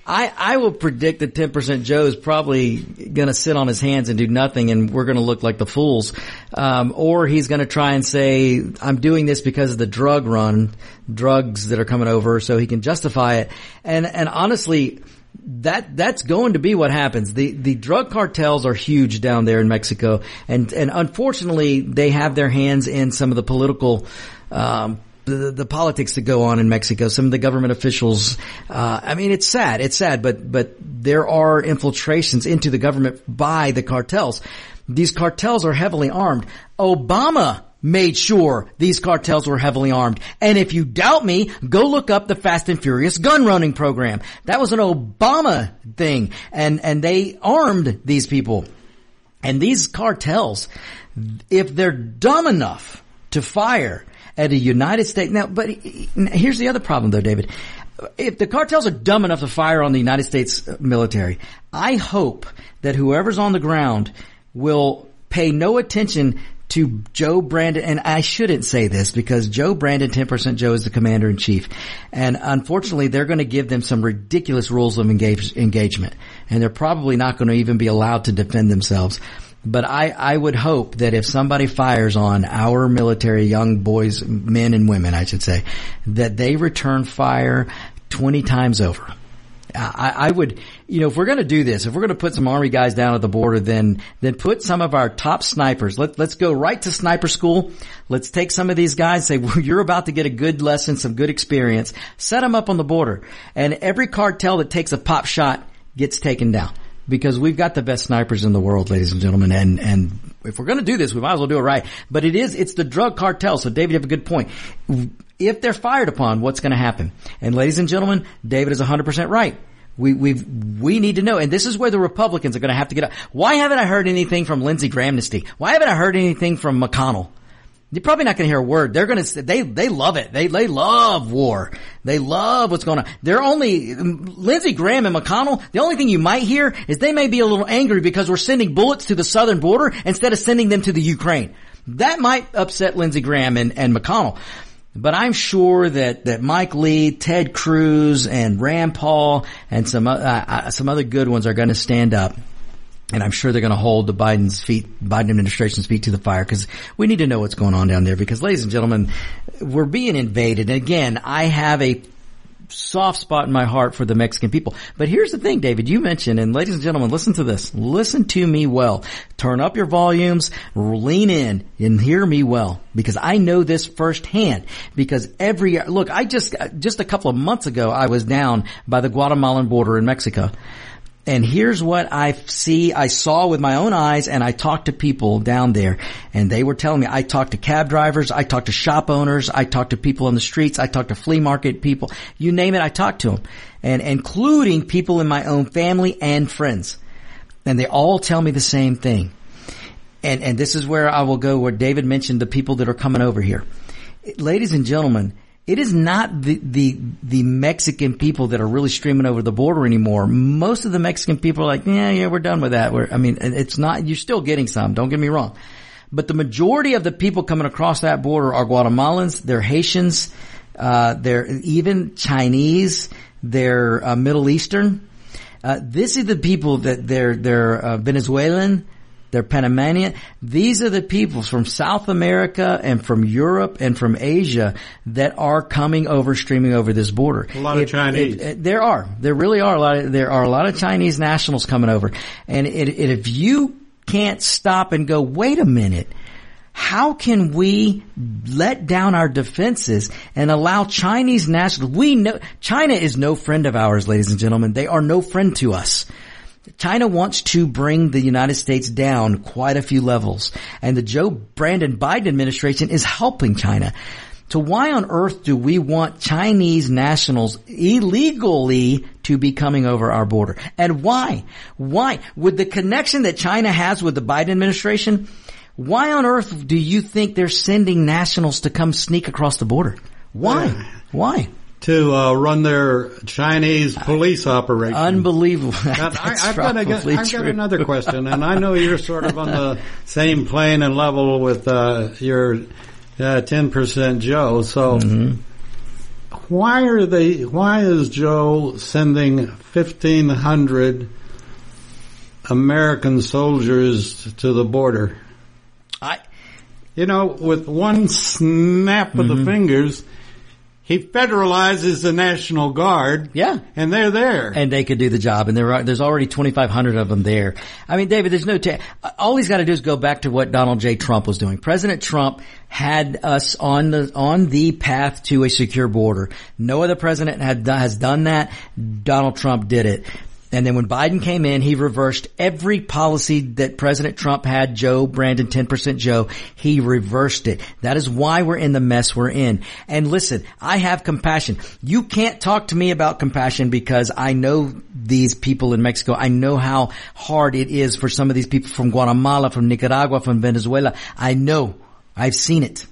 I, I will predict that 10% Joe is probably going to sit on his hands and do nothing and we're going to look like the fools. Um, or he's going to try and say, I'm doing this because of the drug run, drugs that are coming over so he can justify it. And, and honestly, that that's going to be what happens. The the drug cartels are huge down there in Mexico, and and unfortunately they have their hands in some of the political. Um, the, the politics that go on in Mexico, some of the government officials, uh, I mean, it's sad, it's sad, but, but there are infiltrations into the government by the cartels. These cartels are heavily armed. Obama made sure these cartels were heavily armed. And if you doubt me, go look up the Fast and Furious gun running program. That was an Obama thing. And, and they armed these people. And these cartels, if they're dumb enough to fire at a United States, now, but here's the other problem though, David. If the cartels are dumb enough to fire on the United States uh, military, I hope that whoever's on the ground will pay no attention to Joe Brandon, and I shouldn't say this because Joe Brandon, 10% Joe is the commander in chief. And unfortunately, they're going to give them some ridiculous rules of engage, engagement. And they're probably not going to even be allowed to defend themselves. But I, I would hope that if somebody fires on our military, young boys, men and women, I should say, that they return fire 20 times over. I, I would, you know, if we're going to do this, if we're going to put some army guys down at the border, then then put some of our top snipers. Let let's go right to sniper school. Let's take some of these guys. Say well, you're about to get a good lesson, some good experience. Set them up on the border, and every cartel that takes a pop shot gets taken down because we've got the best snipers in the world, ladies and gentlemen. And and if we're going to do this, we might as well do it right. But it is it's the drug cartel. So David, you have a good point. If they're fired upon, what's going to happen? And ladies and gentlemen, David is 100% right. We we we need to know, and this is where the Republicans are going to have to get up. Why haven't I heard anything from Lindsey Grahamnesty? Why haven't I heard anything from McConnell? You're probably not going to hear a word. They're going to they they love it. They they love war. They love what's going on. They're only Lindsey Graham and McConnell. The only thing you might hear is they may be a little angry because we're sending bullets to the southern border instead of sending them to the Ukraine. That might upset Lindsey Graham and, and McConnell. But I'm sure that, that Mike Lee, Ted Cruz, and Rand Paul, and some uh, uh, some other good ones are going to stand up, and I'm sure they're going to hold the Biden's feet, Biden administration's feet to the fire because we need to know what's going on down there. Because, ladies and gentlemen, we're being invaded. And again, I have a soft spot in my heart for the Mexican people. But here's the thing, David, you mentioned, and ladies and gentlemen, listen to this. Listen to me well. Turn up your volumes, lean in, and hear me well. Because I know this firsthand. Because every, look, I just, just a couple of months ago, I was down by the Guatemalan border in Mexico. And here's what I see, I saw with my own eyes and I talked to people down there and they were telling me, I talked to cab drivers, I talked to shop owners, I talked to people on the streets, I talked to flea market people, you name it, I talked to them. And including people in my own family and friends. And they all tell me the same thing. And, and this is where I will go where David mentioned the people that are coming over here. Ladies and gentlemen, it is not the, the, the Mexican people that are really streaming over the border anymore. Most of the Mexican people are like, yeah, yeah, we're done with that. We're, I mean, it's not, you're still getting some, don't get me wrong. But the majority of the people coming across that border are Guatemalans, they're Haitians, uh, they're even Chinese, they're uh, Middle Eastern. Uh, this is the people that they're, they're uh, Venezuelan, they're Panamanian. These are the people from South America and from Europe and from Asia that are coming over, streaming over this border. A lot of Chinese. there are. There really are a lot of, there are a lot of Chinese nationals coming over. And it, it, if you can't stop and go, wait a minute, how can we let down our defenses and allow Chinese nationals? We know China is no friend of ours, ladies and gentlemen. They are no friend to us. China wants to bring the United States down quite a few levels. And the Joe Brandon Biden administration is helping China. So why on earth do we want Chinese nationals illegally to be coming over our border? And why? Why? With the connection that China has with the Biden administration, why on earth do you think they're sending nationals to come sneak across the border? Why? Why? To uh, run their Chinese police operation. Unbelievable. Now, I, have got, got another question, and I know you're sort of on the same plane and level with uh, your uh, ten percent Joe. So, mm-hmm. why are they? Why is Joe sending fifteen hundred American soldiers to the border? I, you know, with one snap of mm-hmm. the fingers he federalizes the National Guard. Yeah. And they're there. And they could do the job. And there are, there's already 2,500 of them there. I mean, David, there's no, ta- all he's got to do is go back to what Donald J. Trump was doing. President Trump had us on the, on the path to a secure border. No other president had, has done that. Donald Trump did it. And then when Biden came in, he reversed every policy that President Trump had, Joe Brandon, 10% Joe. He reversed it. That is why we're in the mess we're in. And listen, I have compassion. You can't talk to me about compassion because I know these people in Mexico. I know how hard it is for some of these people from Guatemala, from Nicaragua, from Venezuela. I know. I've seen it.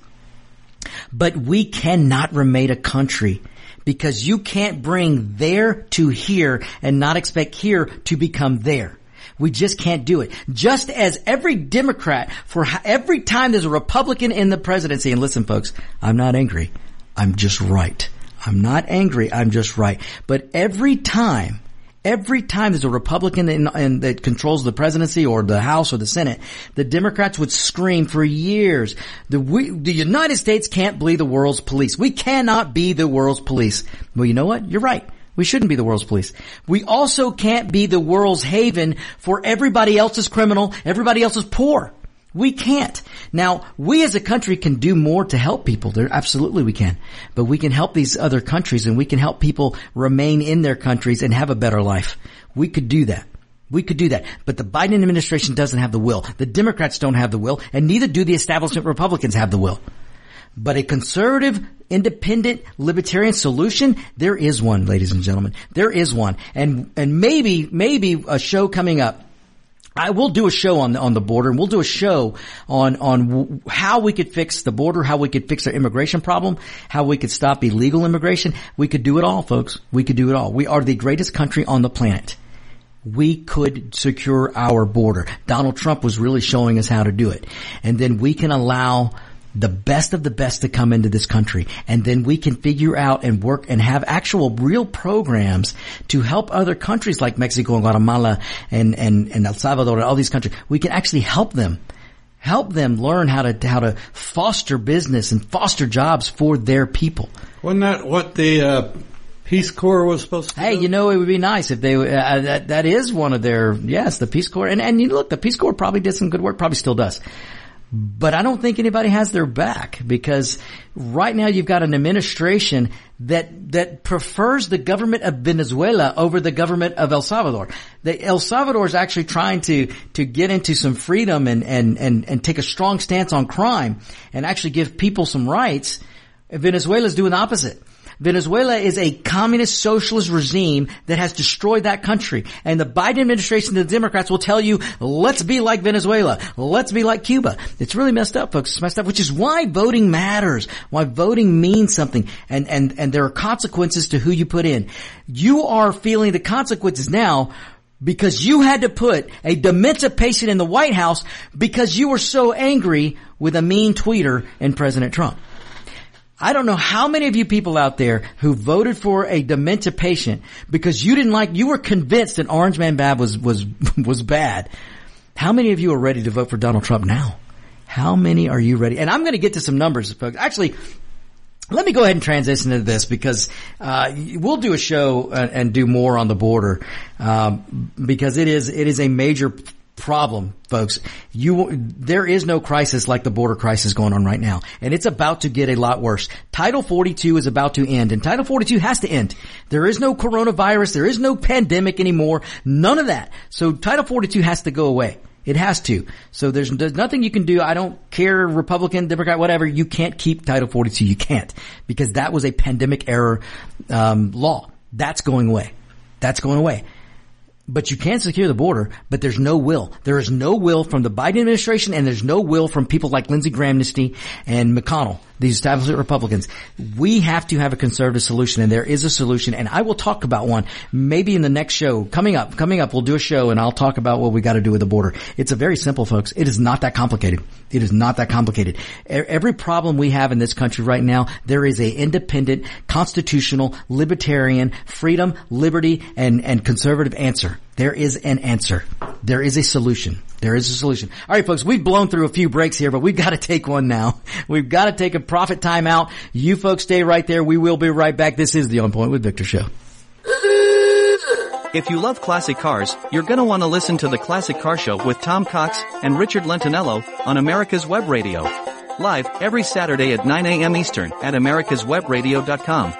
But we cannot remain a country because you can't bring there to here and not expect here to become there. We just can't do it. Just as every Democrat, for every time there's a Republican in the presidency, and listen folks, I'm not angry. I'm just right. I'm not angry. I'm just right. But every time Every time there's a Republican in, in, that controls the presidency or the House or the Senate, the Democrats would scream for years, the, we, the United States can't be the world's police. We cannot be the world's police. Well, you know what? You're right. We shouldn't be the world's police. We also can't be the world's haven for everybody else's criminal, everybody else's poor. We can't. Now, we as a country can do more to help people. There, absolutely we can. But we can help these other countries and we can help people remain in their countries and have a better life. We could do that. We could do that. But the Biden administration doesn't have the will. The Democrats don't have the will and neither do the establishment Republicans have the will. But a conservative, independent, libertarian solution, there is one, ladies and gentlemen. There is one. And, and maybe, maybe a show coming up I will do a show on on the border and we'll do a show on, on w- how we could fix the border, how we could fix our immigration problem, how we could stop illegal immigration. We could do it all, folks. We could do it all. We are the greatest country on the planet. We could secure our border. Donald Trump was really showing us how to do it. And then we can allow the best of the best to come into this country. And then we can figure out and work and have actual real programs to help other countries like Mexico and Guatemala and, and, and El Salvador and all these countries. We can actually help them. Help them learn how to, how to foster business and foster jobs for their people. Wasn't that what the, uh, Peace Corps was supposed to. Hey, do? you know, it would be nice if they. Uh, that that is one of their. Yes, the Peace Corps, and and you look, the Peace Corps probably did some good work. Probably still does. But I don't think anybody has their back because right now you've got an administration that that prefers the government of Venezuela over the government of El Salvador. The El Salvador is actually trying to to get into some freedom and and and and take a strong stance on crime and actually give people some rights. Venezuela is doing the opposite. Venezuela is a communist socialist regime that has destroyed that country. And the Biden administration, the Democrats will tell you, let's be like Venezuela. Let's be like Cuba. It's really messed up, folks. It's messed up, which is why voting matters. Why voting means something. And, and, and there are consequences to who you put in. You are feeling the consequences now because you had to put a dementia patient in the White House because you were so angry with a mean tweeter and President Trump. I don't know how many of you people out there who voted for a dementia patient because you didn't like, you were convinced that Orange Man Bab was, was, was bad. How many of you are ready to vote for Donald Trump now? How many are you ready? And I'm going to get to some numbers, folks. Actually, let me go ahead and transition into this because uh, we'll do a show and, and, do more on the border um, because it is it is a major problem, folks. You, there is no crisis like the border crisis going on right now. And it's about to get a lot worse. Title 42 is about to end and Title 42 has to end. There is no coronavirus. There is no pandemic anymore. None of that. So Title 42 has to go away. It has to. So there's, there's nothing you can do. I don't care, Republican, Democrat, whatever. You can't keep Title 42. You can't because that was a pandemic error um, law. That's going away. That's going away but you can secure the border, but there's no will. There is no will from the Biden administration and there's no will from people like Lindsey Graham and McConnell these establishment Republicans. We have to have a conservative solution and there is a solution and I will talk about one maybe in the next show coming up, coming up, we'll do a show and I'll talk about what we got to do with the border. It's a very simple folks. It is not that complicated. It is not that complicated. Every problem we have in this country right now, there is a independent, constitutional, libertarian, freedom, liberty, and, and conservative answer. There is an answer. There is a solution. There is a solution. All right, folks, we've blown through a few breaks here, but we've got to take one now. We've got to take a profit time out. You folks stay right there. We will be right back. This is the On Point with Victor show. If you love classic cars, you're gonna want to listen to the Classic Car Show with Tom Cox and Richard Lentinello on America's Web Radio. Live every Saturday at 9 a.m. Eastern at americaswebradio.com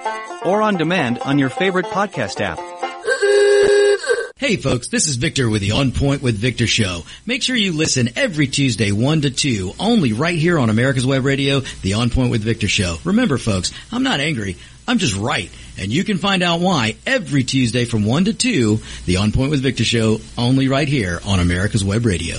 or on demand on your favorite podcast app. Hey folks, this is Victor with the On Point with Victor show. Make sure you listen every Tuesday 1 to 2, only right here on America's Web Radio, the On Point with Victor show. Remember folks, I'm not angry, I'm just right. And you can find out why every Tuesday from 1 to 2, the On Point with Victor show, only right here on America's Web Radio.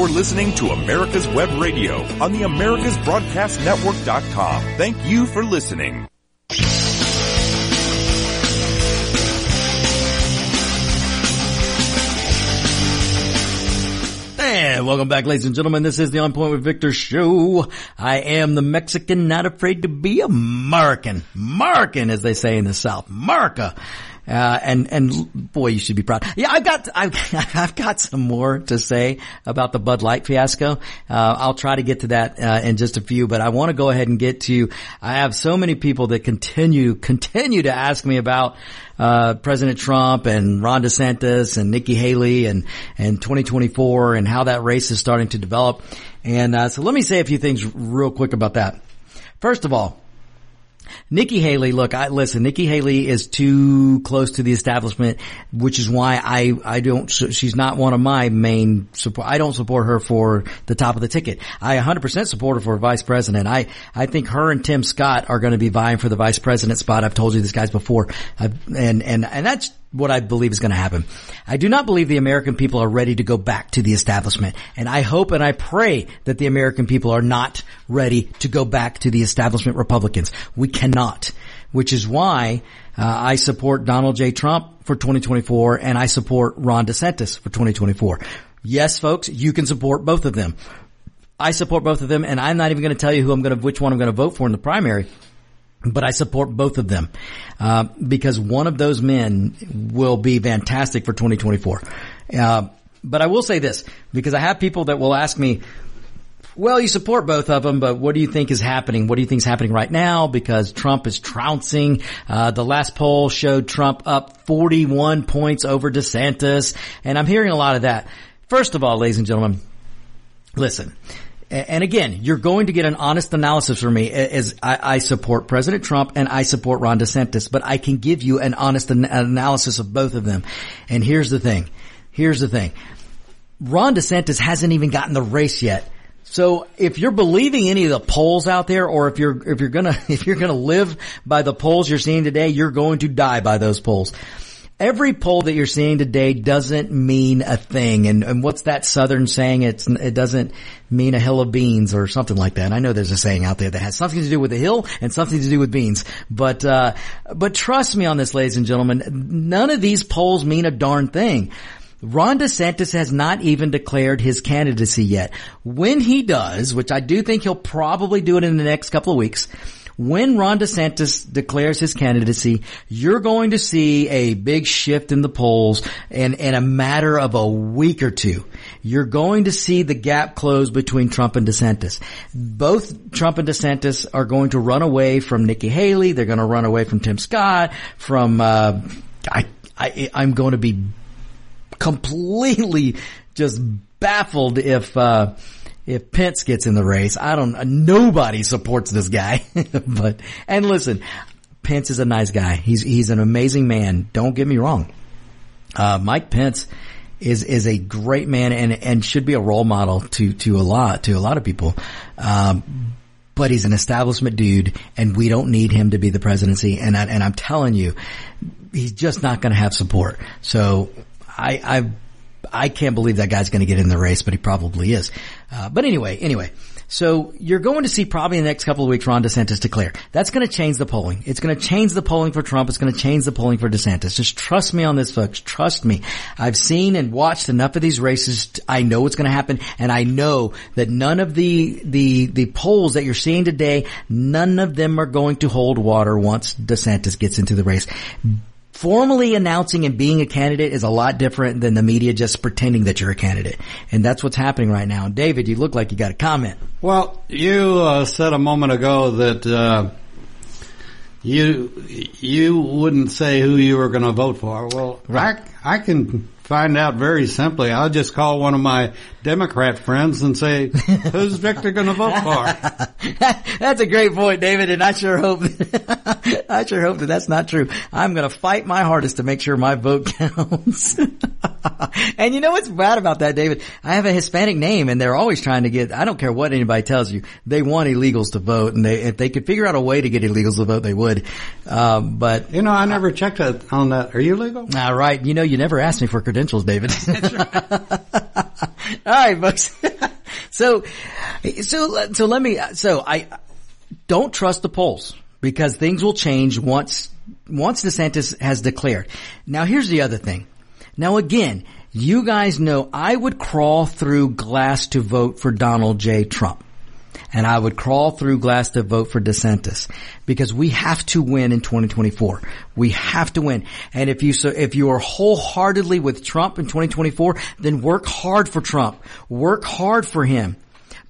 You're listening to America's Web Radio on the AmericasBroadcastNetwork.com. Thank you for listening. And welcome back, ladies and gentlemen. This is the On Point with Victor show. I am the Mexican not afraid to be American. American, as they say in the South. America. Uh, and, and boy, you should be proud. Yeah, I've got, I've, I've got some more to say about the Bud Light fiasco. Uh, I'll try to get to that, uh, in just a few, but I want to go ahead and get to, I have so many people that continue, continue to ask me about, uh, President Trump and Ron DeSantis and Nikki Haley and, and 2024 and how that race is starting to develop. And, uh, so let me say a few things real quick about that. First of all, Nikki Haley, look, I listen, Nikki Haley is too close to the establishment, which is why I, I don't, she's not one of my main support. I don't support her for the top of the ticket. I 100% support her for vice president. I, I think her and Tim Scott are going to be vying for the vice president spot. I've told you this guys before. I've, and, and, and that's what I believe is going to happen. I do not believe the American people are ready to go back to the establishment. And I hope and I pray that the American people are not ready to go back to the establishment Republicans. We cannot. Which is why uh, I support Donald J. Trump for 2024 and I support Ron DeSantis for 2024. Yes, folks, you can support both of them. I support both of them and I'm not even going to tell you who I'm going to, which one I'm going to vote for in the primary. But I support both of them, uh, because one of those men will be fantastic for 2024. Uh, but I will say this, because I have people that will ask me, well, you support both of them, but what do you think is happening? What do you think is happening right now? Because Trump is trouncing. Uh, the last poll showed Trump up 41 points over DeSantis, and I'm hearing a lot of that. First of all, ladies and gentlemen, listen. And again, you're going to get an honest analysis from me as I, I, support President Trump and I support Ron DeSantis, but I can give you an honest an- analysis of both of them. And here's the thing. Here's the thing. Ron DeSantis hasn't even gotten the race yet. So if you're believing any of the polls out there, or if you're, if you're gonna, if you're gonna live by the polls you're seeing today, you're going to die by those polls every poll that you're seeing today doesn't mean a thing. And, and what's that Southern saying? It's, it doesn't mean a hill of beans or something like that. I know there's a saying out there that has something to do with a hill and something to do with beans. But, uh, but trust me on this, ladies and gentlemen, none of these polls mean a darn thing. Ron DeSantis has not even declared his candidacy yet. When he does, which I do think he'll probably do it in the next couple of weeks, when Ron DeSantis declares his candidacy, you're going to see a big shift in the polls and in a matter of a week or two. You're going to see the gap close between Trump and DeSantis. Both Trump and DeSantis are going to run away from Nikki Haley. They're going to run away from Tim Scott, from, uh, I, I, I'm going to be completely just baffled if, uh, if Pence gets in the race, I don't, nobody supports this guy. but, and listen, Pence is a nice guy. He's, he's an amazing man. Don't get me wrong. Uh, Mike Pence is, is a great man and, and should be a role model to, to a lot, to a lot of people. Um, but he's an establishment dude and we don't need him to be the presidency. And I, and I'm telling you, he's just not going to have support. So I, I, I can't believe that guy's going to get in the race, but he probably is. Uh, but anyway, anyway. So you're going to see probably in the next couple of weeks Ron DeSantis declare. That's going to change the polling. It's going to change the polling for Trump. It's going to change the polling for DeSantis. Just trust me on this, folks. Trust me. I've seen and watched enough of these races. I know what's going to happen, and I know that none of the the the polls that you're seeing today, none of them are going to hold water once DeSantis gets into the race formally announcing and being a candidate is a lot different than the media just pretending that you're a candidate. And that's what's happening right now. David, you look like you got a comment. Well, you uh, said a moment ago that uh, you you wouldn't say who you were going to vote for. Well, right. I, I can find out very simply. I'll just call one of my Democrat friends and say, who's Victor going to vote for? that's a great point, David, and I sure hope, I sure hope that that's not true. I'm going to fight my hardest to make sure my vote counts. and you know what's bad about that, David? I have a Hispanic name and they're always trying to get, I don't care what anybody tells you, they want illegals to vote and they, if they could figure out a way to get illegals to vote, they would. Um, but. You know, I never checked on that. Are you legal? All right. You know, you never asked me for credentials credentials, David. All right, folks. so, so, so let me, so I don't trust the polls because things will change once, once DeSantis has declared. Now here's the other thing. Now again, you guys know I would crawl through glass to vote for Donald J. Trump and I would crawl through glass to vote for DeSantis because we have to win in 2024. We have to win. And if you, so if you are wholeheartedly with Trump in 2024, then work hard for Trump. Work hard for him.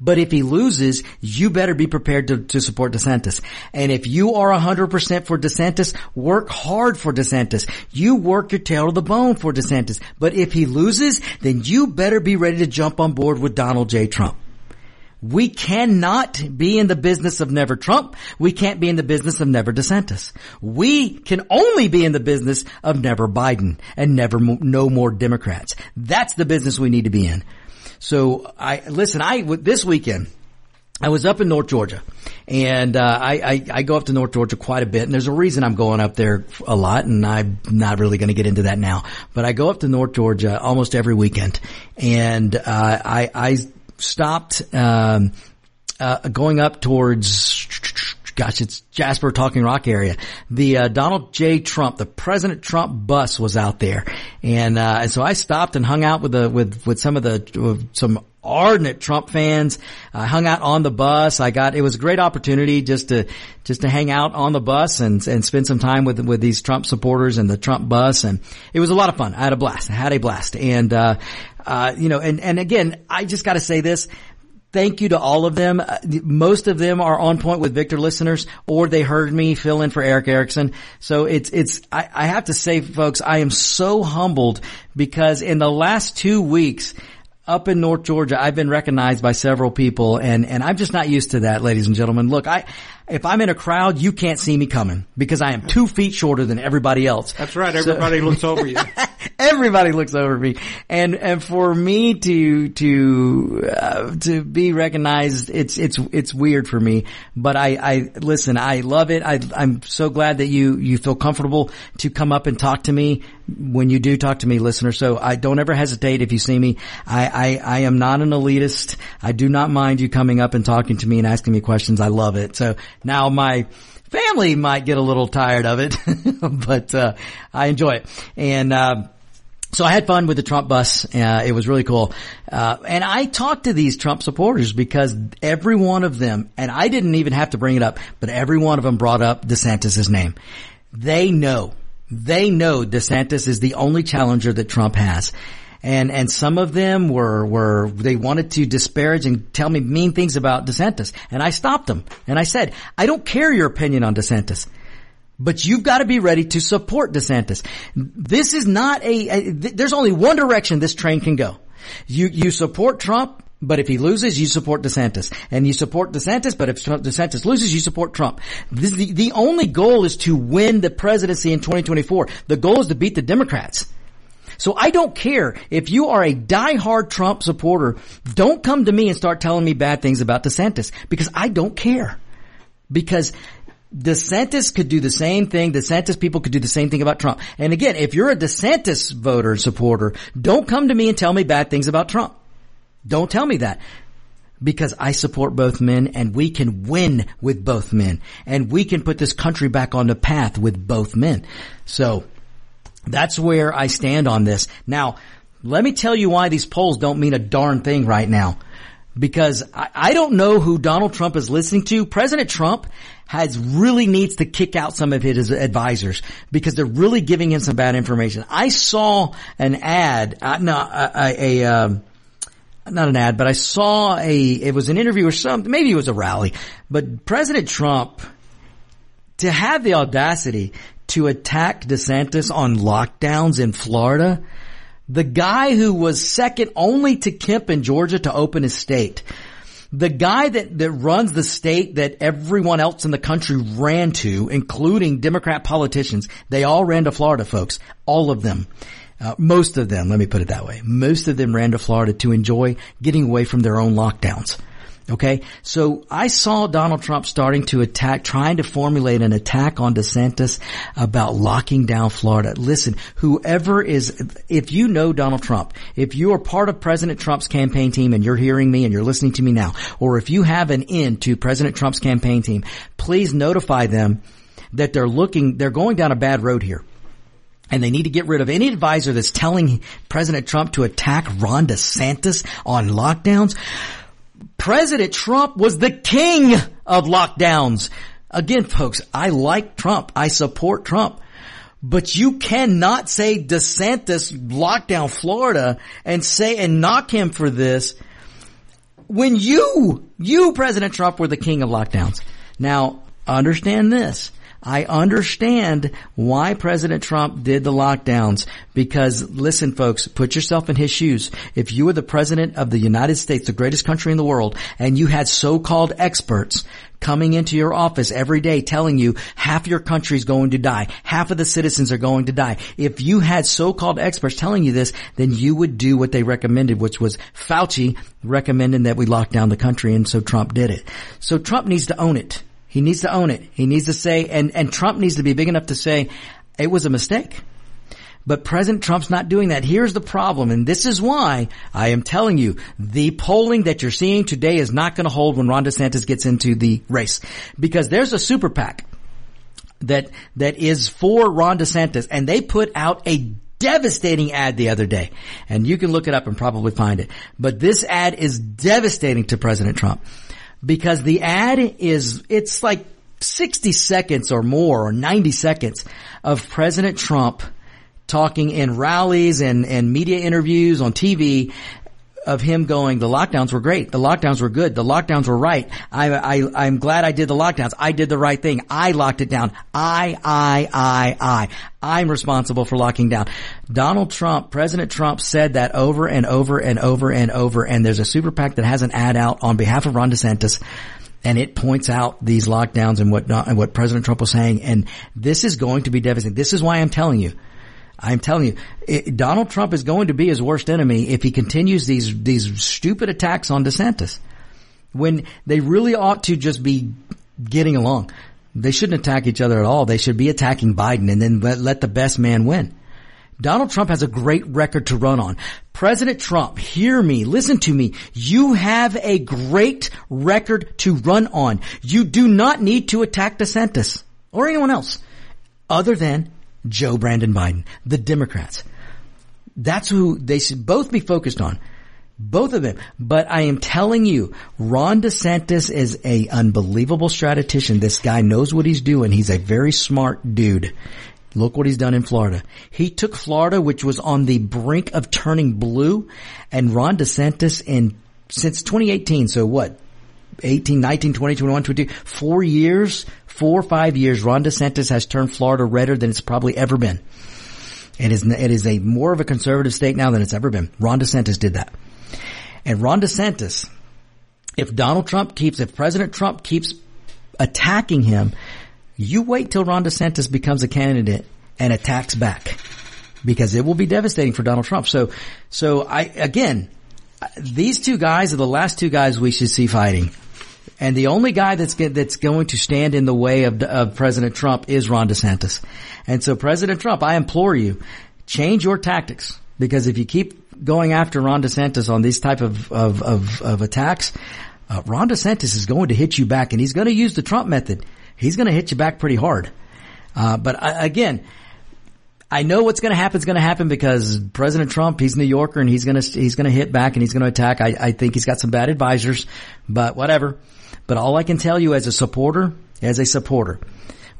But if he loses, you better be prepared to, to support DeSantis. And if you are 100% for DeSantis, work hard for DeSantis. You work your tail to the bone for DeSantis. But if he loses, then you better be ready to jump on board with Donald J. Trump. We cannot be in the business of never Trump. We can't be in the business of never DeSantis. We can only be in the business of never Biden and never no more Democrats. That's the business we need to be in. So I listen. I this weekend. I was up in North Georgia, and uh, I, I, I go up to North Georgia quite a bit, and there's a reason I'm going up there a lot, and I'm not really going to get into that now. But I go up to North Georgia almost every weekend, and uh, I I stopped um, uh, going up towards gosh, it's Jasper Talking Rock area. The uh, Donald J. Trump, the President Trump bus was out there, and uh, and so I stopped and hung out with the with with some of the some ardent Trump fans. I hung out on the bus. I got, it was a great opportunity just to, just to hang out on the bus and, and spend some time with, with these Trump supporters and the Trump bus. And it was a lot of fun. I had a blast. I had a blast. And, uh, uh, you know, and, and again, I just got to say this. Thank you to all of them. Most of them are on point with Victor listeners, or they heard me fill in for Erick Erickson. So it's it's. I, I have to say, folks, I am so humbled because in the last two weeks, up in North Georgia, I've been recognized by several people and, and I'm just not used to that, ladies and gentlemen. Look, I, if I'm in a crowd, you can't see me coming because I am two feet shorter than everybody else. That's right. Everybody so, looks over you. everybody looks over me, and and for me to to uh, to be recognized, it's it's it's weird for me. But I I listen. I love it. I I'm so glad that you you feel comfortable to come up and talk to me when you do talk to me, listener. So I don't ever hesitate if you see me. I I, I am not an elitist. I do not mind you coming up and talking to me and asking me questions. I love it. So now my family might get a little tired of it, but uh, I enjoy it. And uh, so I had fun with the Trump bus. Uh, it was really cool. Uh, and I talked to these Trump supporters because every one of them, and I didn't even have to bring it up, but every one of them brought up DeSantis' name. They know, they know DeSantis is the only challenger that Trump has and and some of them were were they wanted to disparage and tell me mean things about DeSantis, and I stopped them and I said, I don't care your opinion on DeSantis. But you've got to be ready to support DeSantis. This is not a, a there's only one direction this train can go. You, you support Trump, but if he loses, you support DeSantis. And you support DeSantis, but if DeSantis loses, you support Trump. This, the, the only goal is to win the presidency in 2024. The goal is to beat the Democrats. So I don't care if you are a die-hard Trump supporter. Don't come to me and start telling me bad things about DeSantis because I don't care. Because DeSantis could do the same thing. DeSantis people could do the same thing about Trump. And again, if you're a DeSantis voter supporter, don't come to me and tell me bad things about Trump. Don't tell me that. Because I support both men and we can win with both men. And we can put this country back on the path with both men. So, that's where I stand on this. Now, let me tell you why these polls don't mean a darn thing right now. Because I, I don't know who Donald Trump is listening to. President Trump has really needs to kick out some of his advisors because they're really giving him some bad information. I saw an ad, uh, no, a, a, um, not an ad, but I saw a, it was an interview or something, maybe it was a rally, but President Trump, to have the audacity to attack DeSantis on lockdowns in Florida. The guy who was second only to Kemp in Georgia to open his state. The guy that, that runs the state that everyone else in the country ran to, including Democrat politicians, they all ran to Florida, folks. All of them. Uh, most of them, let me put it that way. Most of them ran to Florida to enjoy getting away from their own lockdowns. Okay. So I saw Donald Trump starting to attack, trying to formulate an attack on DeSantis about locking down Florida. Listen, whoever is, if you know Donald Trump, if you are part of President Trump's campaign team and you're hearing me and you're listening to me now, or if you have an in to President Trump's campaign team, please notify them that they're looking, they're going down a bad road here and they need to get rid of any advisor that's telling President Trump to attack Ron DeSantis on lockdowns. President Trump was the king of lockdowns. Again, folks, I like Trump. I support Trump. But you cannot say DeSantis locked down Florida and say and knock him for this when you, you, President Trump, were the king of lockdowns. Now, understand this. I understand why President Trump did the lockdowns because listen folks, put yourself in his shoes. If you were the president of the United States, the greatest country in the world, and you had so-called experts coming into your office every day telling you half your country is going to die, half of the citizens are going to die. If you had so-called experts telling you this, then you would do what they recommended, which was Fauci recommending that we lock down the country, and so Trump did it. So Trump needs to own it. He needs to own it. He needs to say, and, and Trump needs to be big enough to say, it was a mistake. But President Trump's not doing that. Here's the problem, and this is why I am telling you, the polling that you're seeing today is not going to hold when Ron DeSantis gets into the race. Because there's a super PAC that, that is for Ron DeSantis, and they put out a devastating ad the other day. And you can look it up and probably find it. But this ad is devastating to President Trump because the ad is, it's like 60 seconds or more or 90 seconds of President Trump talking in rallies and, and media interviews on TV of him going, the lockdowns were great. The lockdowns were good. The lockdowns were right. I, I, I'm glad I did the lockdowns. I did the right thing. I locked it down. I, I, I, I. I'm responsible for locking down. Donald Trump, President Trump said that over and over and over and over. And there's a super PAC that has an ad out on behalf of Ron DeSantis and it points out these lockdowns and what and what President Trump was saying. And this is going to be devastating. This is why I'm telling you I'm telling you, it, Donald Trump is going to be his worst enemy if he continues these these stupid attacks on DeSantis. When they really ought to just be getting along. They shouldn't attack each other at all. They should be attacking Biden and then let, let the best man win. Donald Trump has a great record to run on. President Trump, hear me, listen to me. You have a great record to run on. You do not need to attack DeSantis or anyone else other than Joe Brandon Biden, the Democrats. That's who they should both be focused on. Both of them. But I am telling you, Ron DeSantis is a unbelievable strategist. This guy knows what he's doing. He's a very smart dude. Look what he's done in Florida. He took Florida, which was on the brink of turning blue, and Ron DeSantis in, since 2018, so what, 18, 19, 20, 21, 22, four years, four or five years, Ron DeSantis has turned Florida redder than it's probably ever been. It is, it is a more of a conservative state now than it's ever been. Ron DeSantis did that. And Ron DeSantis, if Donald Trump keeps, if President Trump keeps attacking him, you wait till Ron DeSantis becomes a candidate and attacks back because it will be devastating for Donald Trump. So, so I, again, these two guys are the last two guys we should see fighting. And the only guy that's that's going to stand in the way of, of President Trump is Ron DeSantis. And so President Trump, I implore you, change your tactics because if you keep going after Ron DeSantis on these type of of of, of attacks, uh, Ron DeSantis is going to hit you back, and he's going to use the Trump method. He's going to hit you back pretty hard. Uh, but I, again, I know what's going to happen is going to happen because President Trump, he's New Yorker and he's going to, he's going to hit back and he's going to attack. I, I think he's got some bad advisors, but whatever. But all I can tell you as a supporter, as a supporter,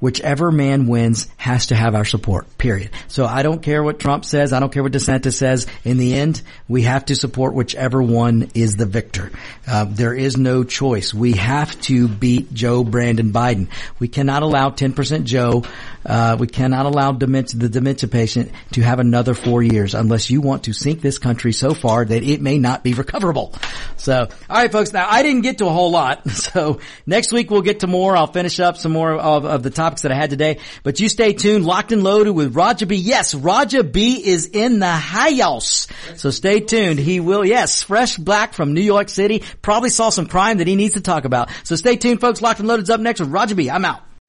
whichever man wins has to have our support, period. So I don't care what Trump says. I don't care what DeSantis says. In the end, we have to support whichever one is the victor. Uh, there is no choice. We have to beat Joe Brandon Biden. We cannot allow 10% Joe, uh, we cannot allow dementia, the dementia patient to have another four years unless you want to sink this country so far that it may not be recoverable. So, alright folks, now I didn't get to a whole lot. So next week we'll get to more. I'll finish up some more of, of the topics that I had today. But you stay tuned, locked and loaded with Roger B. Yes, Roger B is in the high house. So stay tuned. He will, yes, fresh black from New York City. Probably saw some crime that he needs to talk about. So stay tuned folks. Locked and loaded's up next with Roger B. I'm out.